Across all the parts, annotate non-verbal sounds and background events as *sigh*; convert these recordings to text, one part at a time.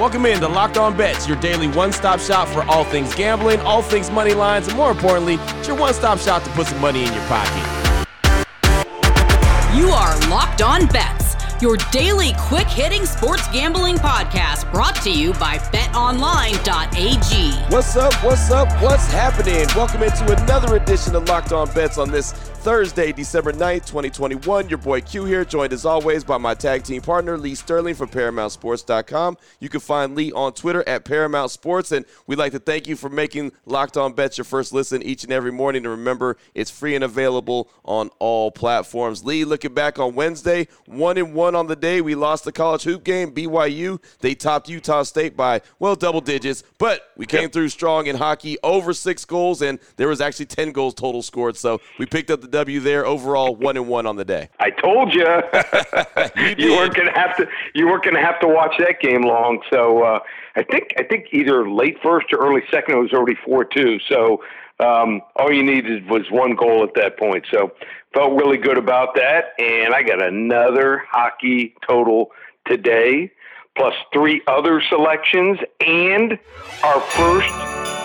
Welcome in to Locked On Bets, your daily one stop shop for all things gambling, all things money lines, and more importantly, it's your one stop shop to put some money in your pocket. You are Locked On Bets, your daily quick hitting sports gambling podcast brought to you by betonline.ag. What's up? What's up? What's happening? Welcome into another edition of Locked On Bets on this Thursday, December 9th, 2021. Your boy Q here, joined as always by my tag team partner, Lee Sterling from ParamountSports.com. You can find Lee on Twitter at Paramount Sports, and we'd like to thank you for making Locked On Bets your first listen each and every morning. And remember, it's free and available on all platforms. Lee, looking back on Wednesday, one and one on the day. We lost the college hoop game, BYU. They topped Utah State by, well, double digits, but we came yep. through strong in hockey, over six goals, and there was actually 10 goals total scored. So we picked up the W there. Overall, one and one on the day. I told *laughs* *laughs* you, you, you weren't gonna have to. You weren't gonna have to watch that game long. So uh, I think I think either late first or early second. It was already four two. So um, all you needed was one goal at that point. So felt really good about that. And I got another hockey total today, plus three other selections, and our first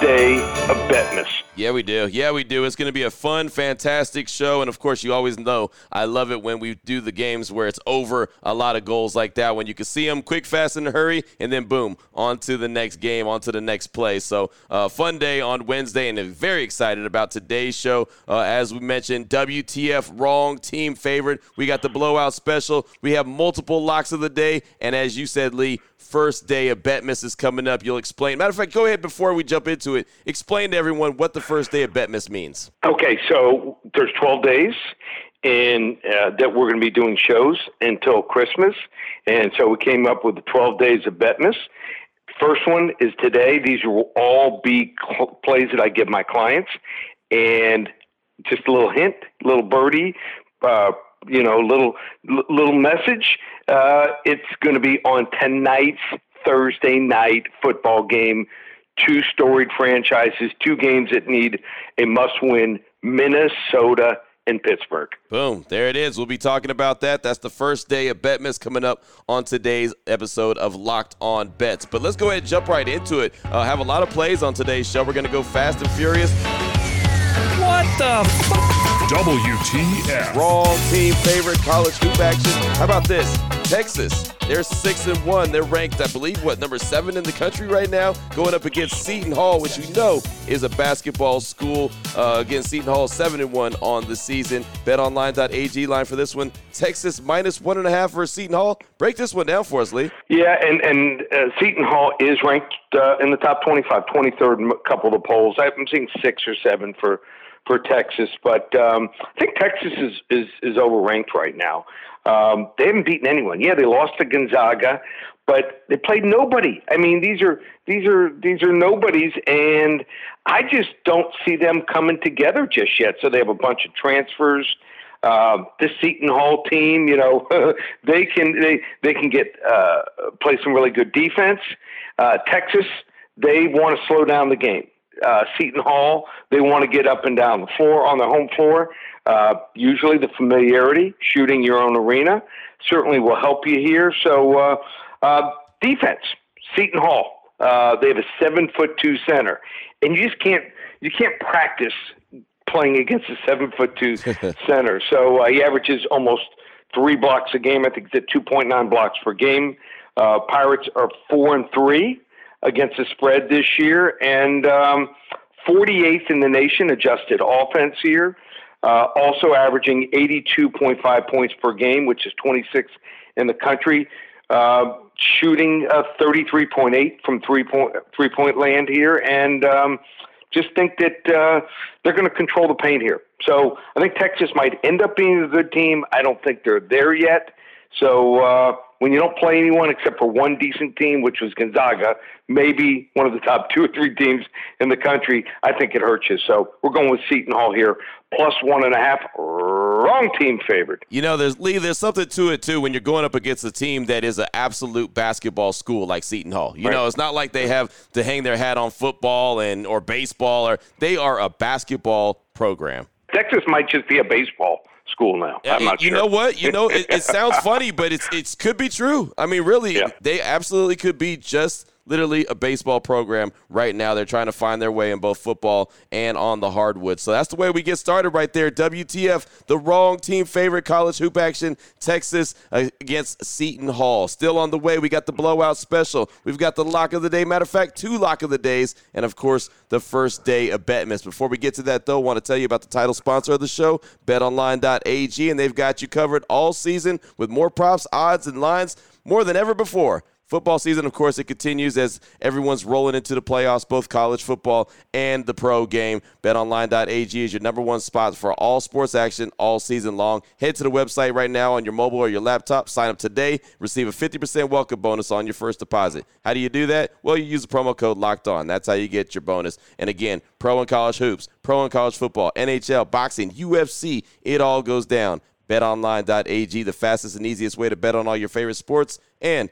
day of Betmas. Yeah, we do. Yeah, we do. It's going to be a fun, fantastic show. And of course, you always know I love it when we do the games where it's over a lot of goals like that, when you can see them quick, fast, and hurry, and then boom, on to the next game, on to the next play. So, uh, fun day on Wednesday, and very excited about today's show. Uh, as we mentioned, WTF wrong team favorite. We got the blowout special. We have multiple locks of the day. And as you said, Lee, first day of Betmas is coming up. You'll explain. Matter of fact, go ahead before we jump into it. Explain to everyone what the first day of Betmas means. Okay, so there's 12 days and uh, that we're going to be doing shows until Christmas, and so we came up with the 12 days of Betmas. First one is today. These will all be cl- plays that I give my clients, and just a little hint, little birdie. Uh, you know, little little message. Uh, it's going to be on tonight's Thursday night football game two storied franchises, two games that need a must win Minnesota and Pittsburgh. Boom. There it is. We'll be talking about that. That's the first day of Betmas coming up on today's episode of Locked On Bets. But let's go ahead and jump right into it. Uh, have a lot of plays on today's show. We're going to go fast and furious. What the fuck? WTF. Wrong team favorite college hoop action. How about this? Texas, they're six and one. They're ranked, I believe, what number seven in the country right now, going up against Seton Hall, which we know is a basketball school. Uh, against Seton Hall, seven and one on the season. BetOnline.ag line for this one: Texas minus one and a half versus Seton Hall. Break this one down for us, Lee. Yeah, and and uh, Seton Hall is ranked uh, in the top 25, 23rd in a couple of the polls. I'm seeing six or seven for for Texas, but um, I think Texas is, is is overranked right now. Um, they haven't beaten anyone. Yeah, they lost to Gonzaga, but they played nobody. I mean, these are these are these are nobodies, and I just don't see them coming together just yet. So they have a bunch of transfers. Uh, this Seton Hall team, you know, *laughs* they can they they can get uh, play some really good defense. Uh, Texas, they want to slow down the game uh, Seton Hall, they want to get up and down the floor on the home floor. Uh, usually, the familiarity, shooting your own arena, certainly will help you here. So, uh, uh, defense, Seton Hall, uh, they have a seven foot two center, and you just can't you can't practice playing against a seven foot two *laughs* center. So uh, he averages almost three blocks a game. I think it's at two point nine blocks per game. Uh, Pirates are four and three against the spread this year, and um, 48th in the nation adjusted offense here. Uh, also averaging 82.5 points per game, which is 26 in the country. Uh, shooting uh, 33.8 from three point three point land here, and um, just think that uh, they're going to control the paint here. So I think Texas might end up being a good team. I don't think they're there yet. So uh, when you don't play anyone except for one decent team, which was Gonzaga, maybe one of the top *laughs* two or three teams in the country, I think it hurts you. So we're going with Seton Hall here, plus one and a half. Wrong team favored. You know, there's Lee. There's something to it too when you're going up against a team that is an absolute basketball school like Seton Hall. You right. know, it's not like they have to hang their hat on football and or baseball, or they are a basketball program. Texas might just be a baseball school now. I'm not you sure. know what? You know, it, it sounds *laughs* funny, but it's it could be true. I mean, really, yeah. they absolutely could be just literally a baseball program right now. They're trying to find their way in both football and on the hardwood. So that's the way we get started right there. WTF, the wrong team favorite college hoop action, Texas uh, against Seton Hall. Still on the way. We got the blowout special. We've got the lock of the day. Matter of fact, two lock of the days. And of course, the first day of Betmas. Before we get to that, though, I want to tell you about the title sponsor of the show, betonline.ag. And they've got you covered all season with more props, odds, and lines more than ever before. Football season, of course, it continues as everyone's rolling into the playoffs, both college football and the pro game. BetOnline.ag is your number one spot for all sports action all season long. Head to the website right now on your mobile or your laptop. Sign up today. Receive a 50% welcome bonus on your first deposit. How do you do that? Well, you use the promo code Locked On. That's how you get your bonus. And again, pro and college hoops, pro and college football, NHL, boxing, UFC, it all goes down. BetOnline.ag, the fastest and easiest way to bet on all your favorite sports and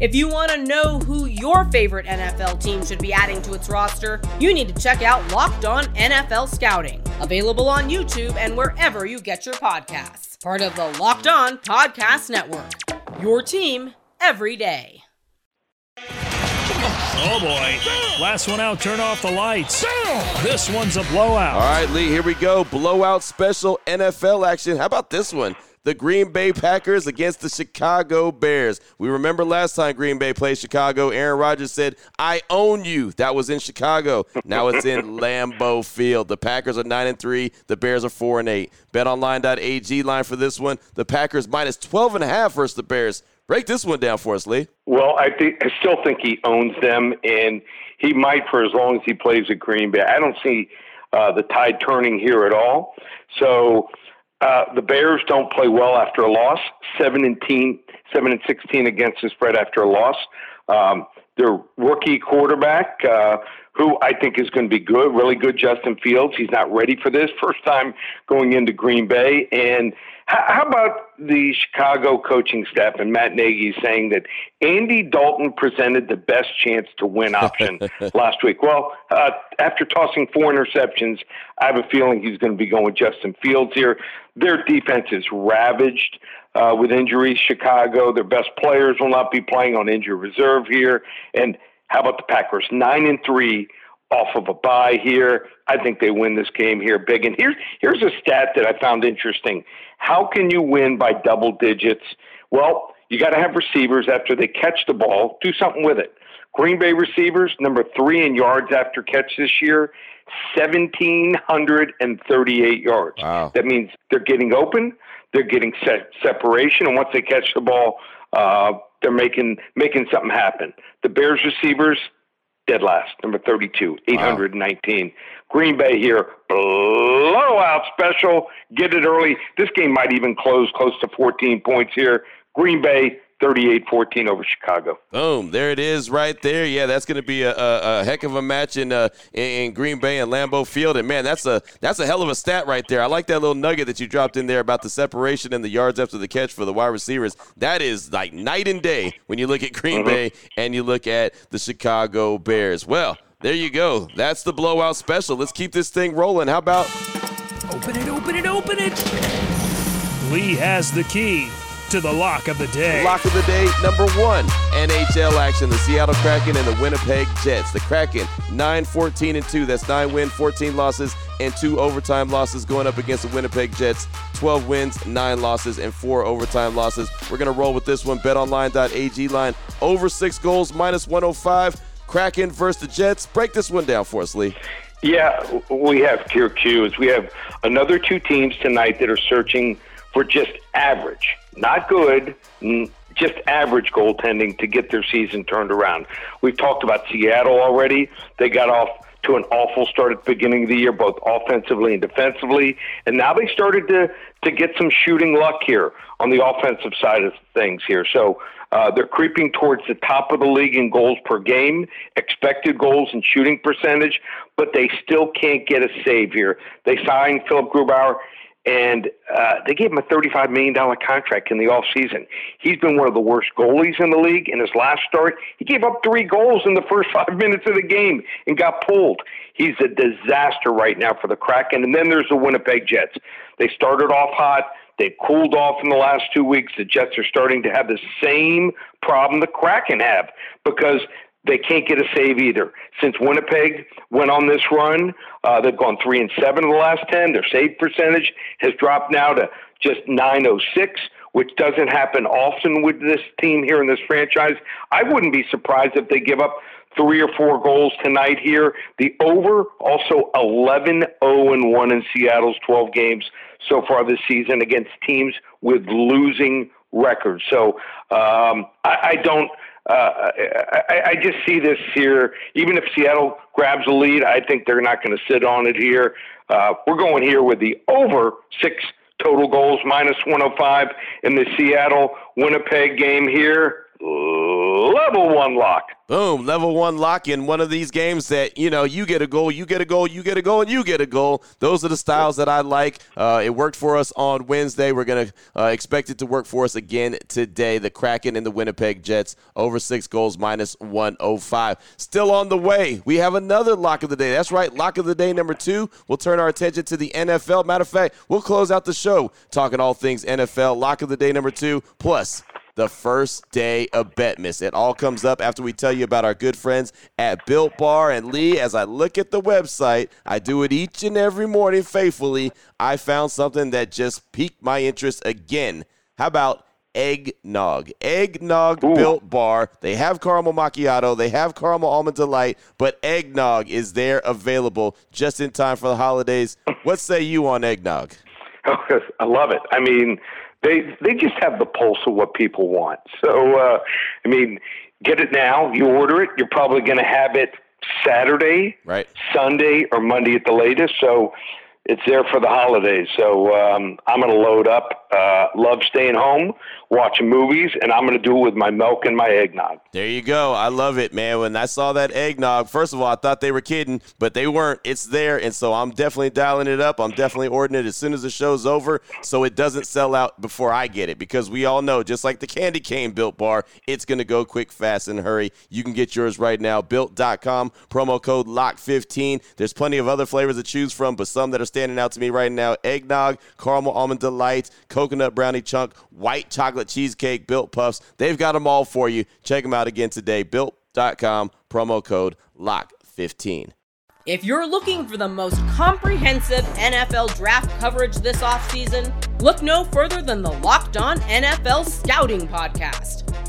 If you want to know who your favorite NFL team should be adding to its roster, you need to check out Locked On NFL Scouting, available on YouTube and wherever you get your podcasts. Part of the Locked On Podcast Network. Your team every day. Oh boy. Last one out, turn off the lights. This one's a blowout. All right, Lee, here we go. Blowout special NFL action. How about this one? The Green Bay Packers against the Chicago Bears. We remember last time Green Bay played Chicago, Aaron Rodgers said, I own you. That was in Chicago. Now it's in *laughs* Lambeau Field. The Packers are 9 and 3, the Bears are 4 and 8. BetOnline.ag line for this one. The Packers minus 12 and a half versus the Bears. Break this one down for us, Lee. Well, I think I still think he owns them, and he might for as long as he plays at Green Bay. I don't see uh, the tide turning here at all. So uh, the Bears don't play well after a loss. Seven and teen, seven and sixteen against the spread after a loss. Um, their rookie quarterback, uh, who I think is going to be good, really good, Justin Fields. He's not ready for this. First time going into Green Bay, and how about the Chicago coaching staff and Matt Nagy saying that Andy Dalton presented the best chance to win option *laughs* last week? Well, uh, after tossing four interceptions, I have a feeling he's going to be going with Justin Fields here. Their defense is ravaged uh, with injuries. Chicago, their best players will not be playing on injury reserve here. And how about the Packers? Nine and three off of a bye here. I think they win this game here big. And here's here's a stat that I found interesting. How can you win by double digits? Well, you got to have receivers after they catch the ball, do something with it. Green Bay receivers, number three in yards after catch this year, 1,738 yards. Wow. That means they're getting open, they're getting set separation, and once they catch the ball, uh, they're making making something happen. The Bears receivers, dead last, number 32, 819. Wow. Green Bay here, blowout special. Get it early. This game might even close close to 14 points here. Green Bay 38-14 over Chicago. Boom! There it is, right there. Yeah, that's going to be a, a, a, heck of a match in, uh, in Green Bay and Lambeau Field. And man, that's a that's a hell of a stat right there. I like that little nugget that you dropped in there about the separation and the yards after the catch for the wide receivers. That is like night and day when you look at Green mm-hmm. Bay and you look at the Chicago Bears. Well, there you go. That's the blowout special. Let's keep this thing rolling. How about open it, open it, open it? Lee has the key to the lock of the day. Lock of the day, number one, NHL action. The Seattle Kraken and the Winnipeg Jets. The Kraken, 9 14 and 2. That's 9 wins, 14 losses, and two overtime losses going up against the Winnipeg Jets. 12 wins, 9 losses, and 4 overtime losses. We're going to roll with this one. BetOnline.ag line over 6 goals, minus 105. Kraken versus the Jets. Break this one down for us, Lee. Yeah, we have here cues. We have another two teams tonight that are searching for just average, not good, just average goaltending to get their season turned around. We've talked about Seattle already. They got off to an awful start at the beginning of the year, both offensively and defensively. And now they started to, to get some shooting luck here on the offensive side of things here. So uh, they're creeping towards the top of the league in goals per game, expected goals and shooting percentage, but they still can't get a save here. They signed Philipp Grubauer and uh, they gave him a $35 million contract in the off season. He's been one of the worst goalies in the league. In his last start, he gave up three goals in the first *laughs* five minutes of the game and got pulled. He's a disaster right now for the Kraken. And then there's the Winnipeg Jets. They started off hot. They've cooled off in the last two weeks. The Jets are starting to have the same problem the Kraken have because they can't get a save either. Since Winnipeg went on this run, uh, they've gone three and seven in the last ten. Their save percentage has dropped now to just 906, which doesn't happen often with this team here in this franchise. I wouldn't be surprised if they give up three or four goals tonight here. The over also 11 0 and 1 in Seattle's 12 games so far this season against teams with losing records. So um, I, I don't uh, I, I just see this here. Even if Seattle grabs a lead, I think they're not going to sit on it here. Uh, we're going here with the over six total goals, minus 105 in the Seattle Winnipeg game here. Level one lock. Boom, level one lock in one of these games that, you know, you get a goal, you get a goal, you get a goal, and you get a goal. Those are the styles that I like. Uh, it worked for us on Wednesday. We're going to uh, expect it to work for us again today. The Kraken and the Winnipeg Jets over six goals, minus 105. Still on the way. We have another lock of the day. That's right, lock of the day number two. We'll turn our attention to the NFL. Matter of fact, we'll close out the show talking all things NFL. Lock of the day number two, plus the first day of Betmas. It all comes up after we tell you about our good friends at Built Bar. And Lee, as I look at the website, I do it each and every morning faithfully. I found something that just piqued my interest again. How about eggnog. Eggnog Ooh. built bar. They have caramel macchiato, they have caramel almond delight, but eggnog is there available just in time for the holidays. What say you on eggnog? *laughs* I love it. I mean, they they just have the pulse of what people want. So uh, I mean, get it now. You order it. You're probably going to have it Saturday, right? Sunday or Monday at the latest. So it's there for the holidays. So um, I'm going to load up. Uh, love staying home, watching movies, and I'm going to do it with my milk and my eggnog. There you go. I love it, man. When I saw that eggnog, first of all, I thought they were kidding, but they weren't. It's there, and so I'm definitely dialing it up. I'm definitely ordering it as soon as the show's over, so it doesn't sell out before I get it. Because we all know, just like the candy cane built bar, it's going to go quick, fast, and hurry. You can get yours right now. Built.com promo code LOCK15. There's plenty of other flavors to choose from, but some that are standing out to me right now eggnog, caramel almond delight, coconut brownie chunk, white chocolate cheesecake, built puffs. They've got them all for you. Check them out again today. Built.com, promo code LOCK15. If you're looking for the most comprehensive NFL draft coverage this offseason, look no further than the Locked On NFL Scouting Podcast.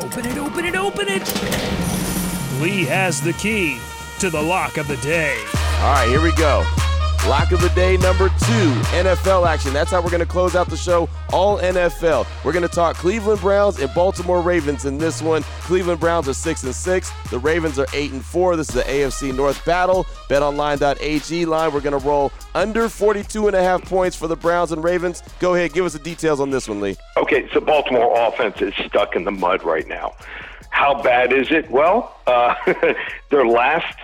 Open it, open it, open it. Lee has the key to the lock of the day. All right, here we go. Lock of the day number two, NFL action. That's how we're going to close out the show. All NFL. We're going to talk Cleveland Browns and Baltimore Ravens in this one. Cleveland Browns are six and six. The Ravens are eight and four. This is the AFC North battle. BetOnline.ag line. We're going to roll under 42 and a half points for the Browns and Ravens. Go ahead, give us the details on this one, Lee. Okay, so Baltimore offense is stuck in the mud right now. How bad is it? Well, uh, *laughs* their last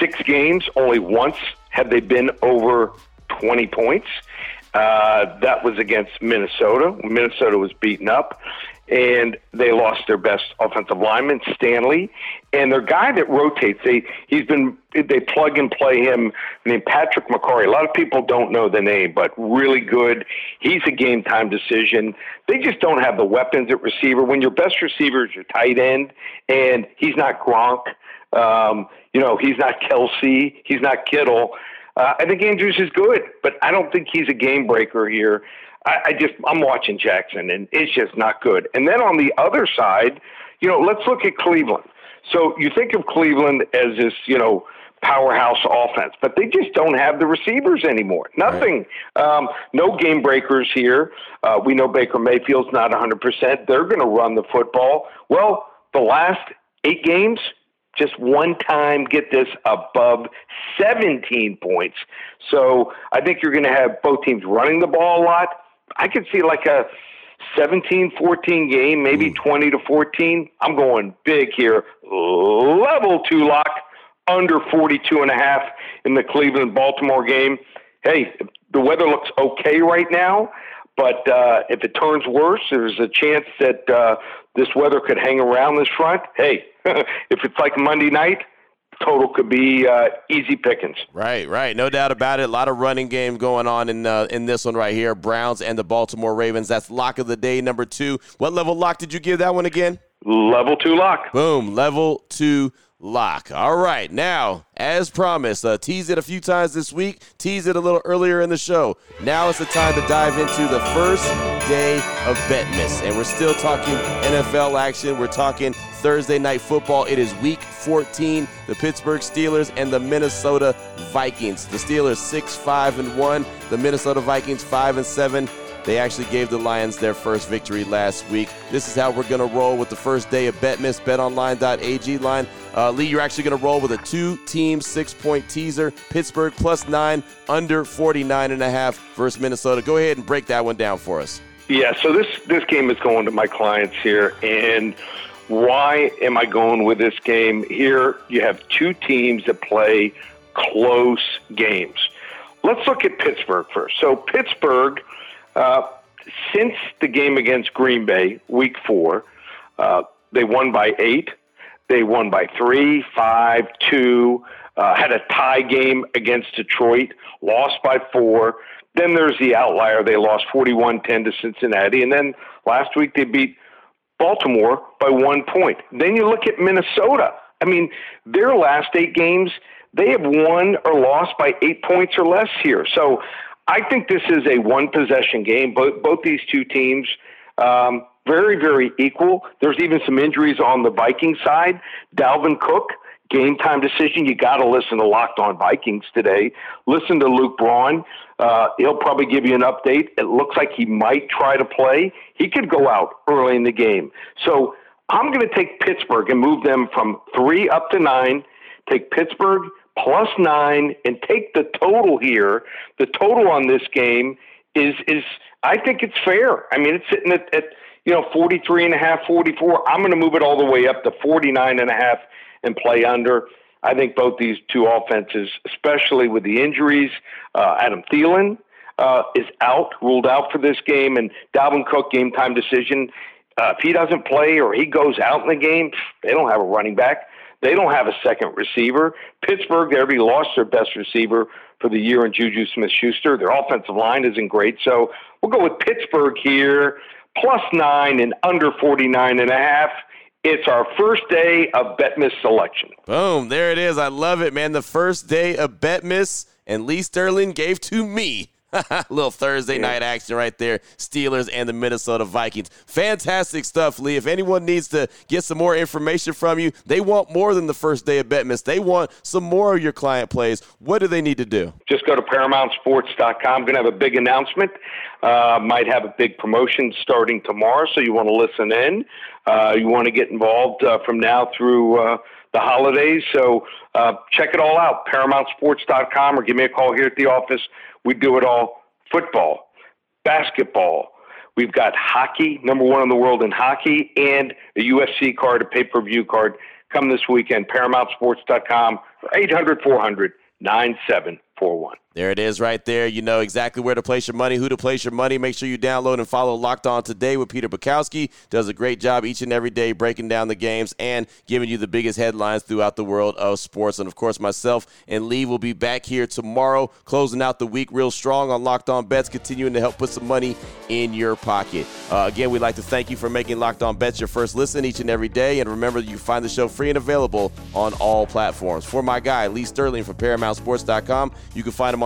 six games, only once have they been over 20 points. Uh, that was against Minnesota. Minnesota was beaten up, and they lost their best offensive lineman, Stanley, and their guy that rotates. They he's been they plug and play him named Patrick Mekari. A lot of people don't know the name, but really good. He's a game time decision. They just don't have the weapons at receiver. When your best receiver is your tight end, and he's not Gronk. Um, you know, he's not Kelce, He's not Kittle. Uh, I think Andrews is good, but I don't think he's a game breaker here. I, I just I'm watching Jackson, and it's just not good. And then on the other side, you know, let's look at Cleveland. So you think of Cleveland as this, you know, powerhouse offense, but they just don't have the receivers anymore. Nothing. Um, no game breakers here. Uh, we know Baker Mayfield's not 100%. They're going to run the football. Well, the last eight games, just one time, get this, above 17 points. So I think you're going to have both teams running the ball a lot. I could see like a 17 14 game, maybe 20 to 14. I'm going big here. Level two lock under 42 and a half in the Cleveland Baltimore game. Hey, the weather looks okay right now, but uh, if it turns worse, there's a chance that uh, this weather could hang around this front. Hey, *laughs* if it's like Monday night, total could be uh, easy pickings. Right, right, no doubt about it. A lot of running game going on in uh, in this one right here. Browns and the Baltimore Ravens. That's lock of the day number two. What level lock did you give that one again? Level two lock. Boom, level two lock. All right, now, as promised, uh, teased it a few times this week, teased it a little earlier in the show. Now it's the time to dive into the first day of Betmas. And we're still talking NFL action. We're talking Thursday night football. It is week 14. The Pittsburgh Steelers and the Minnesota Vikings. The Steelers 6 5 and 1, the Minnesota Vikings 5 and 7. They actually gave the Lions their first victory last week. This is how we're going to roll with the first day of Betmas, betonline.ag line. Uh, Lee, you're actually going to roll with a two team six point teaser. Pittsburgh plus nine, under 49 and a half versus Minnesota. Go ahead and break that one down for us. Yeah, so this, this game is going to my clients here. And why am I going with this game? Here you have two teams that play close games. Let's look at Pittsburgh first. So, Pittsburgh uh, since the game against Green Bay, week four, uh, they won by eight. They won by three, five, two, uh, had a tie game against Detroit, lost by four. Then there's the outlier. They lost 41 10 to Cincinnati. And then last week they beat Baltimore by one point. Then you look at Minnesota. I mean, their last eight games, they have won or lost by eight points or less here. So I think this is a one possession game. Both both these two teams um, very very equal. There's even some injuries on the Viking side. Dalvin Cook game time decision. You got to listen to Locked On Vikings today. Listen to Luke Braun. Uh, he'll probably give you an update. It looks like he might try to play. He could go out early in the game. So I'm going to take Pittsburgh and move them from three up to nine. Take Pittsburgh plus nine and take the total here. The total on this game is is I think it's fair. I mean, it's sitting at, at you know 43 and a half, 44. I'm going to move it all the way up to 49 and a half and play under. I think both these two offenses, especially with the injuries, uh, Adam Thielen uh, is out, ruled out for this game, and Dalvin Cook game time decision. Uh, if he doesn't play or he goes out in the game, they don't have a running back. They don't have a second receiver. Pittsburgh, they already lost their best receiver for the year in Juju Smith Schuster. Their offensive line isn't great. So we'll go with Pittsburgh here, plus nine and under 49 and a half. It's our first day of Betmas selection. Boom. There it is. I love it, man. The first day of Betmas, and Lee Sterling gave to me *laughs* little Thursday night action right there. Steelers and the Minnesota Vikings. Fantastic stuff, Lee. If anyone needs to get some more information from you, they want more than the first day of Betmas. They want some more of your client plays. What do they need to do? Just go to ParamountSports.com. I'm going to have a big announcement. Uh, might have a big promotion starting tomorrow, so you want to listen in. Uh, you want to get involved uh, from now through uh, the holidays. So uh, check it all out, ParamountSports.com, or give me a call here at the office. We do it all football, basketball. We've got hockey, number one in the world in hockey, and a UFC card, a pay per view card. Come this weekend, ParamountSports.com, 800 400 9741. There it is right there. You know exactly where to place your money, who to place your money. Make sure you download and follow Locked On Today with Peter Bukowski. Does a great job each and every day breaking down the games and giving you the biggest headlines throughout the world of sports. And of course, myself and Lee will be back here tomorrow, closing out the week real strong on Locked On Bets, continuing to help put some money in your pocket. Uh, again, we'd like to thank you for making Locked On Bets your first listen each and every day. And remember, you find the show free and available on all platforms. For my guy, Lee Sterling from ParamountSports.com, you can find him